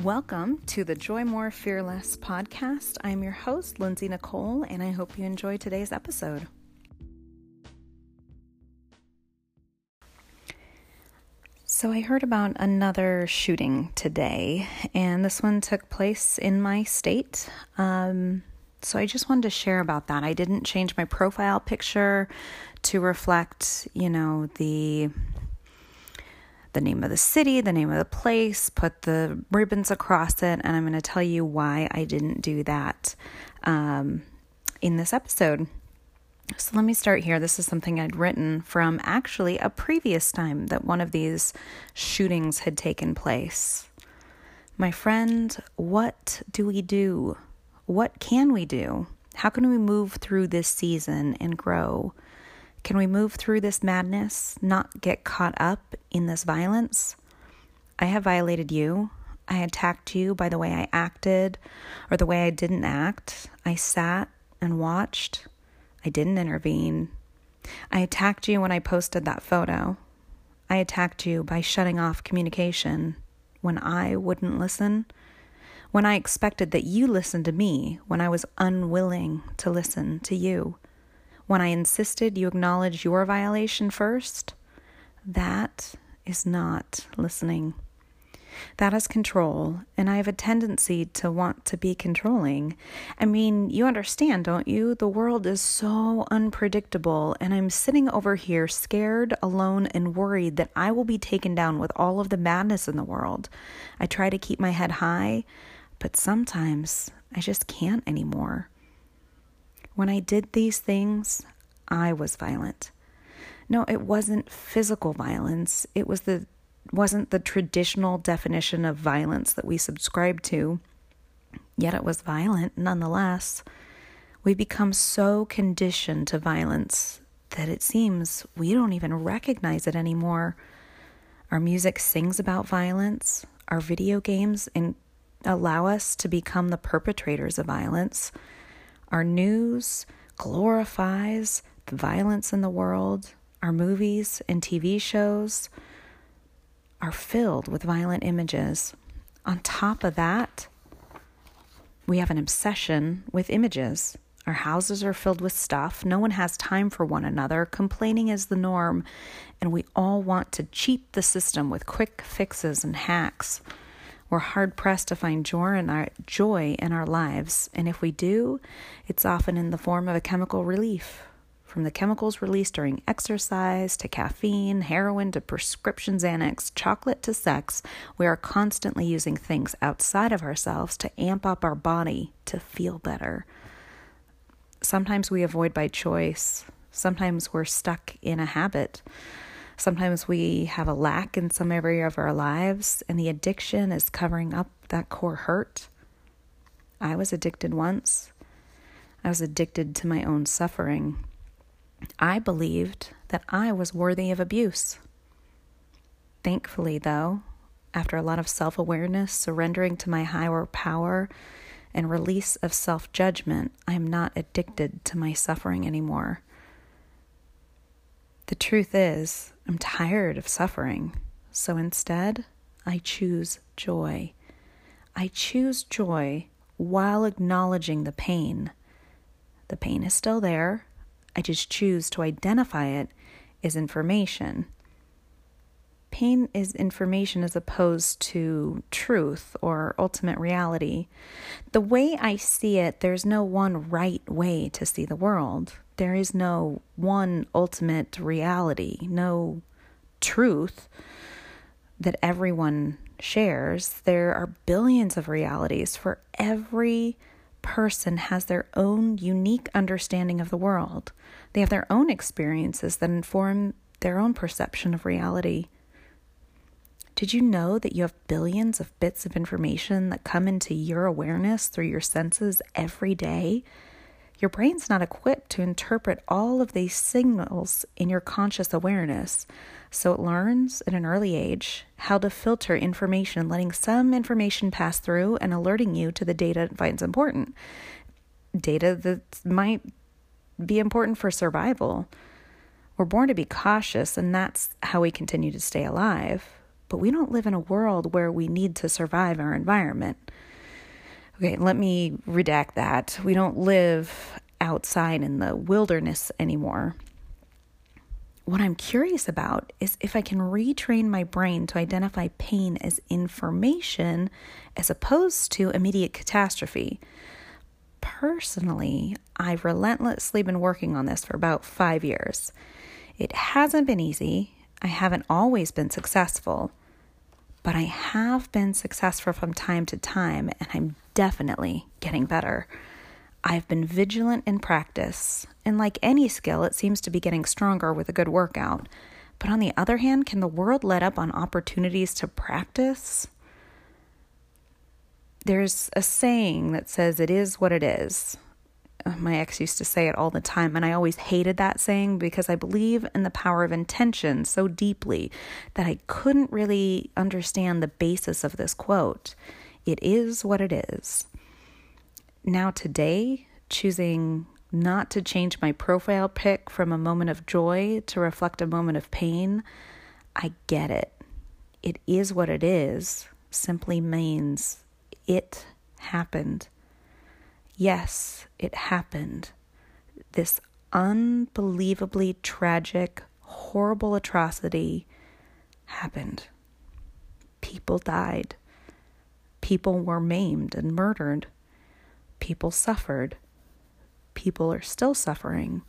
Welcome to the Joy More Fearless podcast. I'm your host, Lindsay Nicole, and I hope you enjoy today's episode. So, I heard about another shooting today, and this one took place in my state. Um, so, I just wanted to share about that. I didn't change my profile picture to reflect, you know, the the name of the city, the name of the place, put the ribbons across it, and I'm going to tell you why I didn't do that um, in this episode. So let me start here. This is something I'd written from actually a previous time that one of these shootings had taken place. My friend, what do we do? What can we do? How can we move through this season and grow? Can we move through this madness, not get caught up in this violence? I have violated you. I attacked you by the way I acted or the way I didn't act. I sat and watched. I didn't intervene. I attacked you when I posted that photo. I attacked you by shutting off communication when I wouldn't listen. When I expected that you listen to me when I was unwilling to listen to you when I insisted you acknowledge your violation first, that is not listening. That is control, and I have a tendency to want to be controlling. I mean, you understand, don't you? The world is so unpredictable, and I'm sitting over here scared, alone, and worried that I will be taken down with all of the madness in the world. I try to keep my head high, but sometimes I just can't anymore. When I did these things, I was violent. No, it wasn't physical violence. It was the wasn't the traditional definition of violence that we subscribe to. Yet it was violent nonetheless. We become so conditioned to violence that it seems we don't even recognize it anymore. Our music sings about violence. Our video games and allow us to become the perpetrators of violence. Our news glorifies the violence in the world. Our movies and TV shows are filled with violent images. On top of that, we have an obsession with images. Our houses are filled with stuff. No one has time for one another. Complaining is the norm, and we all want to cheat the system with quick fixes and hacks. We're hard pressed to find joy in, our, joy in our lives, and if we do, it's often in the form of a chemical relief. From the chemicals released during exercise to caffeine, heroin to prescription Xanax, chocolate to sex, we are constantly using things outside of ourselves to amp up our body to feel better. Sometimes we avoid by choice, sometimes we're stuck in a habit. Sometimes we have a lack in some area of our lives, and the addiction is covering up that core hurt. I was addicted once. I was addicted to my own suffering. I believed that I was worthy of abuse. Thankfully, though, after a lot of self awareness, surrendering to my higher power, and release of self judgment, I am not addicted to my suffering anymore. The truth is, I'm tired of suffering. So instead, I choose joy. I choose joy while acknowledging the pain. The pain is still there. I just choose to identify it as information. Pain is information as opposed to truth or ultimate reality. The way I see it, there's no one right way to see the world there is no one ultimate reality, no truth that everyone shares. There are billions of realities for every person has their own unique understanding of the world. They have their own experiences that inform their own perception of reality. Did you know that you have billions of bits of information that come into your awareness through your senses every day? Your brain's not equipped to interpret all of these signals in your conscious awareness, so it learns at an early age how to filter information, letting some information pass through and alerting you to the data it finds important. Data that might be important for survival. We're born to be cautious, and that's how we continue to stay alive. but we don't live in a world where we need to survive our environment. Okay, let me redact that. We don't live outside in the wilderness anymore. What I'm curious about is if I can retrain my brain to identify pain as information as opposed to immediate catastrophe. Personally, I've relentlessly been working on this for about five years. It hasn't been easy. I haven't always been successful, but I have been successful from time to time, and I'm definitely getting better. I've been vigilant in practice, and like any skill, it seems to be getting stronger with a good workout. But on the other hand, can the world let up on opportunities to practice? There's a saying that says it is what it is. My ex used to say it all the time, and I always hated that saying because I believe in the power of intention so deeply that I couldn't really understand the basis of this quote. It is what it is now today, choosing not to change my profile pic from a moment of joy to reflect a moment of pain, I get it. It is what it is simply means it happened. Yes, it happened. This unbelievably tragic, horrible atrocity happened. People died. People were maimed and murdered. People suffered. People are still suffering.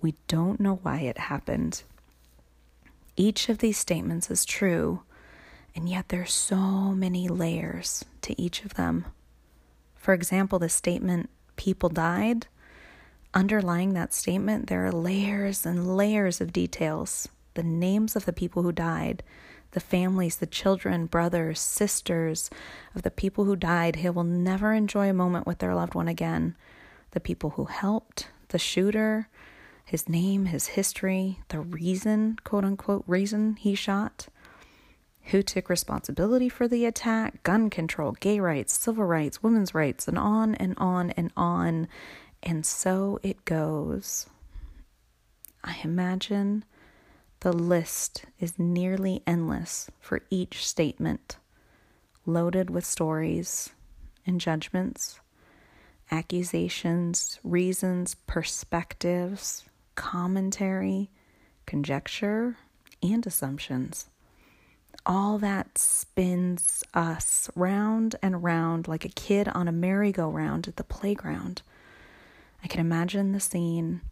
We don't know why it happened. Each of these statements is true, and yet there's so many layers to each of them. For example, the statement, people died, underlying that statement, there are layers and layers of details. The names of the people who died, the families, the children, brothers, sisters of the people who died. He will never enjoy a moment with their loved one again. The people who helped, the shooter, his name, his history, the reason, quote unquote, reason he shot, who took responsibility for the attack, gun control, gay rights, civil rights, women's rights, and on and on and on. And so it goes. I imagine the list is nearly endless for each statement, loaded with stories and judgments, accusations, reasons, perspectives, commentary, conjecture, and assumptions. All that spins us round and round like a kid on a merry-go-round at the playground. I can imagine the scene.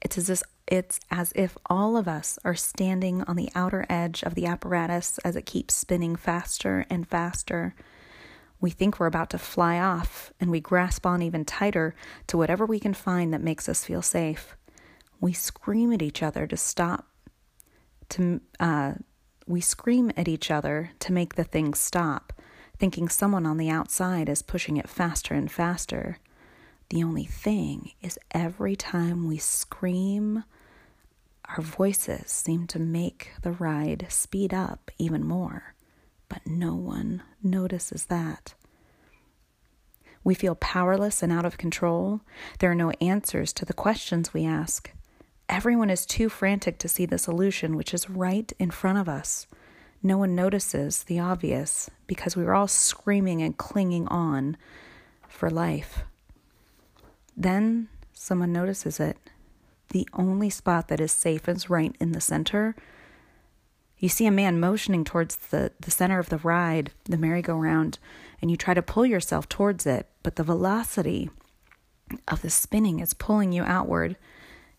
It's as if it's as if all of us are standing on the outer edge of the apparatus as it keeps spinning faster and faster. We think we're about to fly off, and we grasp on even tighter to whatever we can find that makes us feel safe. We scream at each other to stop. To uh, we scream at each other to make the thing stop, thinking someone on the outside is pushing it faster and faster. The only thing is, every time we scream our voices seem to make the ride speed up even more, but no one notices that. We feel powerless and out of control. There are no answers to the questions we ask. Everyone is too frantic to see the solution, which is right in front of us. No one notices the obvious because we are all screaming and clinging on for life. Then someone notices it the only spot that is safe is right in the center. You see a man motioning towards the, the center of the ride, the merry-go-round, and you try to pull yourself towards it, but the velocity of the spinning is pulling you outward.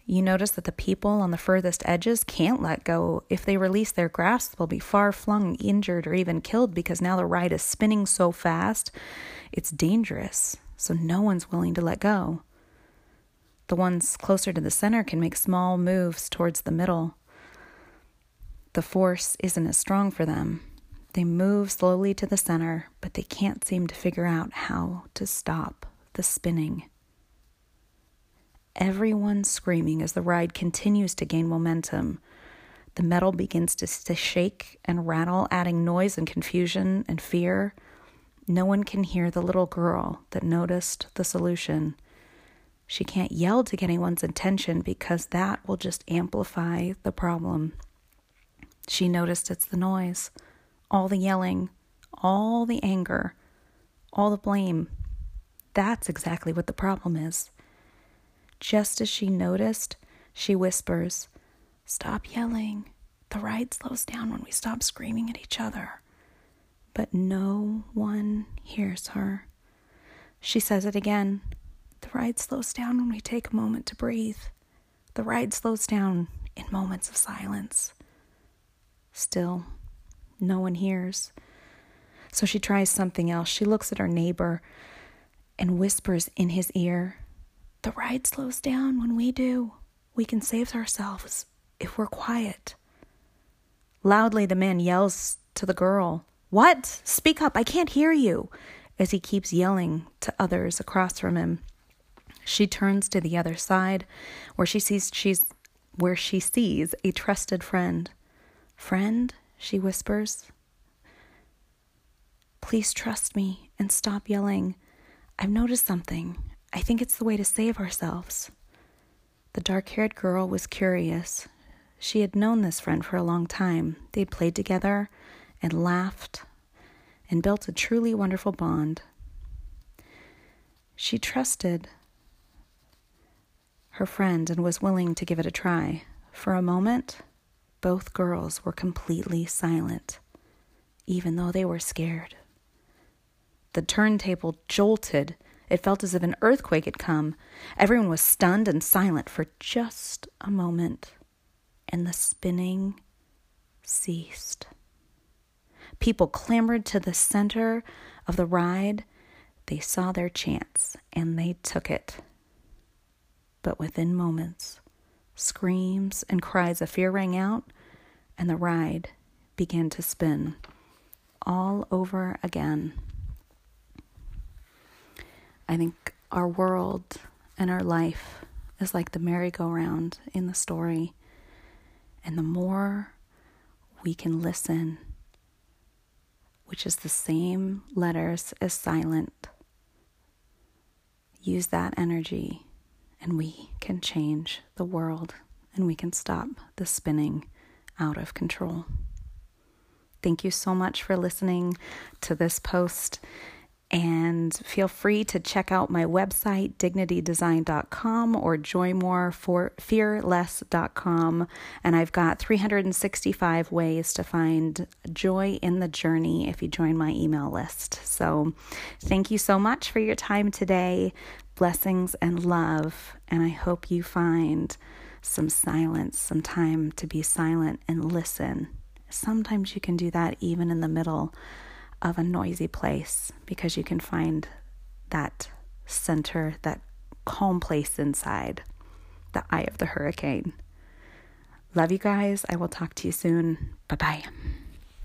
You notice that the people on the furthest edges can't let go. If they release their grasp, they'll be far flung, injured, or even killed because now the ride is spinning so fast, it's dangerous. So no one's willing to let go. The ones closer to the center can make small moves towards the middle. The force isn't as strong for them. They move slowly to the center, but they can't seem to figure out how to stop the spinning. Everyone's screaming as the ride continues to gain momentum. The metal begins to, to shake and rattle, adding noise and confusion and fear. No one can hear the little girl that noticed the solution she can't yell to get anyone's attention because that will just amplify the problem. She noticed it's the noise, all the yelling, all the anger, all the blame. That's exactly what the problem is. Just as she noticed, she whispers, Stop yelling. The ride slows down when we stop screaming at each other. But no one hears her. She says it again. The ride slows down when we take a moment to breathe. The ride slows down in moments of silence. Still, no one hears. So she tries something else. She looks at her neighbor and whispers in his ear, The ride slows down when we do. We can save ourselves if we're quiet. Loudly, the man yells to the girl, What? Speak up, I can't hear you, as he keeps yelling to others across from him. She turns to the other side, where she sees she's where she sees a trusted friend. Friend, she whispers, please trust me and stop yelling. I've noticed something. I think it's the way to save ourselves. The dark haired girl was curious. She had known this friend for a long time. They'd played together and laughed and built a truly wonderful bond. She trusted her friend and was willing to give it a try. For a moment, both girls were completely silent, even though they were scared. The turntable jolted. It felt as if an earthquake had come. Everyone was stunned and silent for just a moment and the spinning ceased. People clamored to the center of the ride. They saw their chance and they took it. But within moments, screams and cries of fear rang out, and the ride began to spin all over again. I think our world and our life is like the merry-go-round in the story. And the more we can listen, which is the same letters as silent, use that energy and we can change the world and we can stop the spinning out of control. Thank you so much for listening to this post. And feel free to check out my website, dignitydesign.com, or joymorefearless.com. And I've got 365 ways to find joy in the journey if you join my email list. So thank you so much for your time today. Blessings and love. And I hope you find some silence, some time to be silent and listen. Sometimes you can do that even in the middle of a noisy place because you can find that center, that calm place inside the eye of the hurricane. Love you guys. I will talk to you soon. Bye bye.